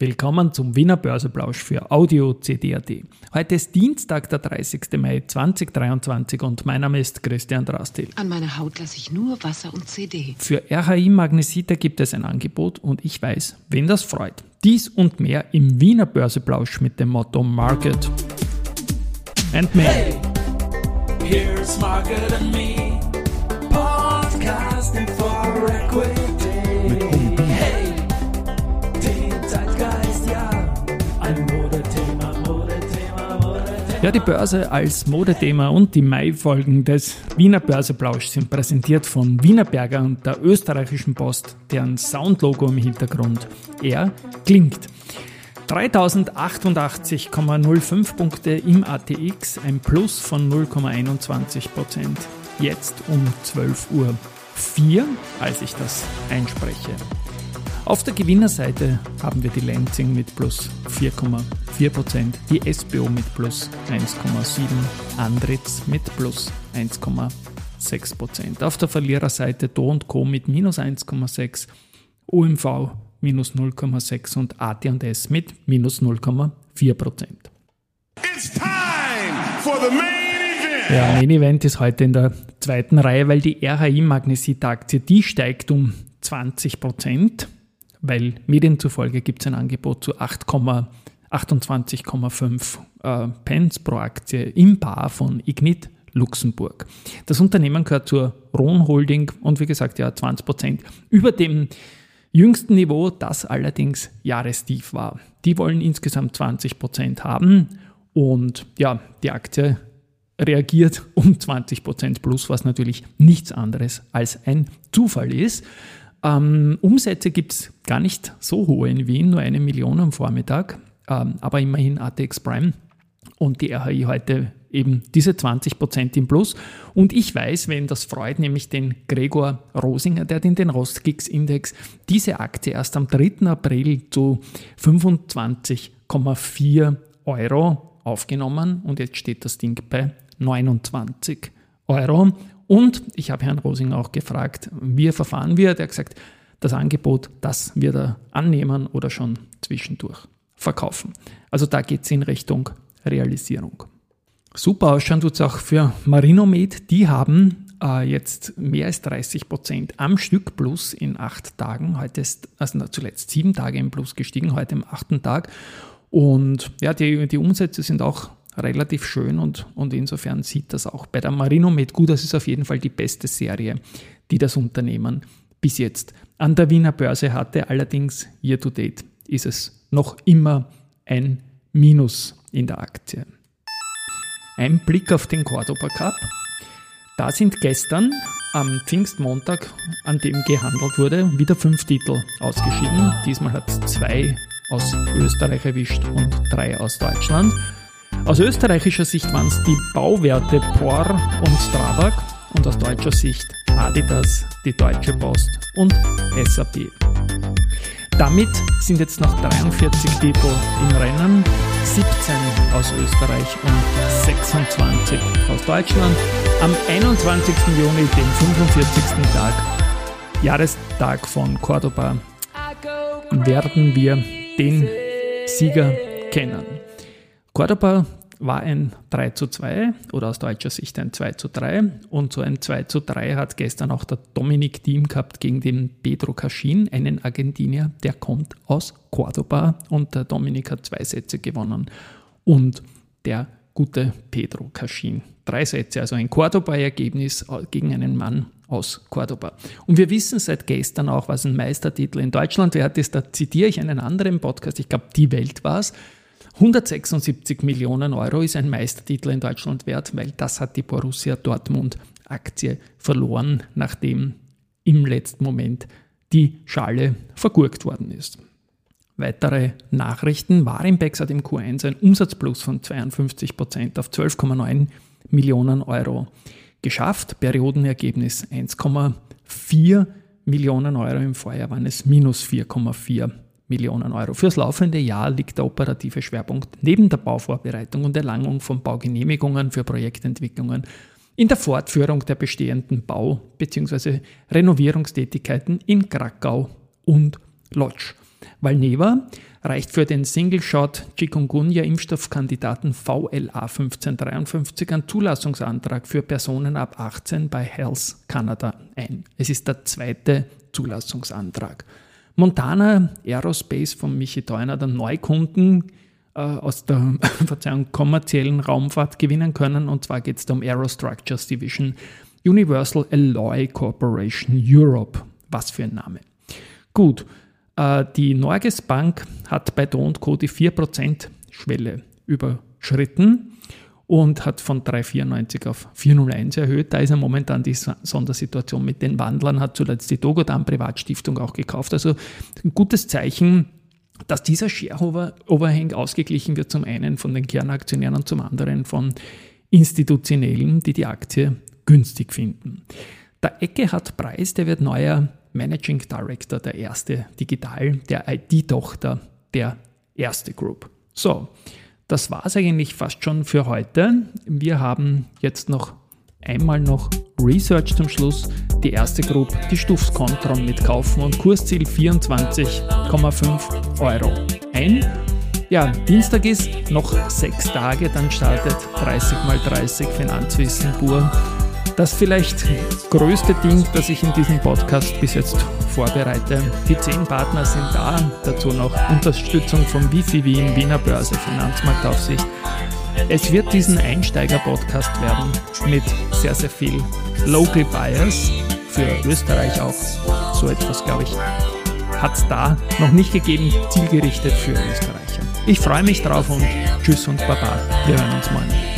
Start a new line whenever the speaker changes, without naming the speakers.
Willkommen zum Wiener Börseplausch für Audio CD.at. Heute ist Dienstag, der 30. Mai 2023 und mein Name ist Christian Drastil.
An meiner Haut lasse ich nur Wasser und CD.
Für RHI Magnesita gibt es ein Angebot und ich weiß, wen das freut. Dies und mehr im Wiener Börseplausch mit dem Motto Market and Me. Hey, here's Market and Me. Ja, die Börse als Modethema und die Mai-Folgen des Wiener Börseplausch sind präsentiert von Wienerberger und der österreichischen Post, deren Soundlogo im Hintergrund er klingt. 3088,05 Punkte im ATX, ein Plus von 0,21 Prozent. Jetzt um 12.04 Uhr, als ich das einspreche. Auf der Gewinnerseite haben wir die Lansing mit plus 4,4%, die SBO mit plus 1,7%, Andritz mit plus 1,6%. Auf der Verliererseite Do Co mit minus 1,6%, OMV minus 0,6% und AT&S mit minus 0,4%. It's time for the main event. Ja, Main Event ist heute in der zweiten Reihe, weil die RHI Magnesita-Aktie, die steigt um 20 Prozent weil Medien zufolge gibt es ein Angebot zu 28,5 äh, Pence pro Aktie im Paar von Ignit Luxemburg. Das Unternehmen gehört zur Ron Holding und wie gesagt, ja, 20 Prozent über dem jüngsten Niveau, das allerdings Jahrestief war. Die wollen insgesamt 20 Prozent haben und ja, die Aktie reagiert um 20 Prozent plus, was natürlich nichts anderes als ein Zufall ist. Ähm, Umsätze gibt es gar nicht so hohe in Wien, nur eine Million am Vormittag, ähm, aber immerhin ATX Prime und die RHI heute eben diese 20% im Plus. Und ich weiß, wenn das freut, nämlich den Gregor Rosinger, der hat in den Rostgix-Index diese Aktie erst am 3. April zu 25,4 Euro aufgenommen und jetzt steht das Ding bei 29 Euro. Und ich habe Herrn Rosing auch gefragt, wie verfahren wir. Er hat gesagt, das Angebot, das wird er annehmen oder schon zwischendurch verkaufen. Also da geht es in Richtung Realisierung. Super ausschauen tut es auch für Marinomed. Die haben äh, jetzt mehr als 30 Prozent am Stück plus in acht Tagen. Heute ist also zuletzt sieben Tage im Plus gestiegen, heute im achten Tag. Und ja, die, die Umsätze sind auch relativ schön und, und insofern sieht das auch bei der Marinomed gut. Das ist auf jeden Fall die beste Serie, die das Unternehmen bis jetzt an der Wiener Börse hatte. Allerdings year to date ist es noch immer ein Minus in der Aktie. Ein Blick auf den Cordoba Cup. Da sind gestern am Pfingstmontag, an dem gehandelt wurde, wieder fünf Titel ausgeschieden. Diesmal hat es zwei aus Österreich erwischt und drei aus Deutschland. Aus österreichischer Sicht waren es die Bauwerte POR und Strabag und aus deutscher Sicht Adidas, die Deutsche Post und SAP. Damit sind jetzt noch 43 Titel im Rennen, 17 aus Österreich und 26 aus Deutschland. Am 21. Juni, dem 45. Tag, Jahrestag von Cordoba, werden wir den Sieger kennen. Cordoba war ein 3 zu 2 oder aus deutscher Sicht ein 2 zu 3 und so ein 2 zu 3 hat gestern auch der Dominik Team gehabt gegen den Pedro Caschin, einen Argentinier, der kommt aus Cordoba und der Dominik hat zwei Sätze gewonnen und der gute Pedro Caschin. Drei Sätze, also ein Cordoba-Ergebnis gegen einen Mann aus Cordoba. Und wir wissen seit gestern auch, was ein Meistertitel in Deutschland wert ist. Da zitiere ich einen anderen Podcast, ich glaube, Die Welt war es 176 Millionen Euro ist ein Meistertitel in Deutschland wert, weil das hat die Borussia Dortmund Aktie verloren, nachdem im letzten Moment die Schale vergurkt worden ist. Weitere Nachrichten. Warimbex hat im Q1 ein Umsatzplus von 52 Prozent auf 12,9 Millionen Euro geschafft. Periodenergebnis 1,4 Millionen Euro. Im Vorjahr waren es minus 4,4 Millionen Euro. Fürs laufende Jahr liegt der operative Schwerpunkt neben der Bauvorbereitung und Erlangung von Baugenehmigungen für Projektentwicklungen in der Fortführung der bestehenden Bau- bzw. Renovierungstätigkeiten in Krakau und Lodz. Valneva reicht für den Single-Shot Chikungunya-Impfstoffkandidaten VLA 1553 einen Zulassungsantrag für Personen ab 18 bei Health Canada ein. Es ist der zweite Zulassungsantrag. Montana Aerospace von Michi Theuner, der Neukunden äh, aus der Verzeihung, kommerziellen Raumfahrt gewinnen können. Und zwar geht es um Aerostructures Division Universal Alloy Corporation Europe. Was für ein Name. Gut, äh, die Norges Bank hat bei Do Co. die 4% Schwelle überschritten und hat von 3,94 auf 4,01 erhöht. Da ist ja momentan die Sondersituation mit den Wandlern, hat zuletzt die Dogodan Privatstiftung auch gekauft. Also ein gutes Zeichen, dass dieser Shareoverhang ausgeglichen wird, zum einen von den Kernaktionären und zum anderen von Institutionellen, die die Aktie günstig finden. Der Ecke hat Preis, der wird neuer Managing Director der erste Digital, der IT-Tochter der erste Group. So, das war es eigentlich fast schon für heute. Wir haben jetzt noch einmal noch Research zum Schluss. Die erste Group, die Stufs Contron mit Kaufen und Kursziel 24,5 Euro ein. Ja, Dienstag ist noch sechs Tage, dann startet 30 mal 30 Finanzwissen pur. Das vielleicht größte Ding, das ich in diesem Podcast bis jetzt vorbereite. Die zehn Partner sind da, dazu noch Unterstützung vom Wifi Wien, Wiener Börse, Finanzmarktaufsicht. Es wird diesen Einsteiger-Podcast werden mit sehr, sehr viel Local Bias für Österreich auch. So etwas, glaube ich, hat es da noch nicht gegeben, zielgerichtet für Österreicher. Ich freue mich drauf und tschüss und baba. Wir hören uns morgen.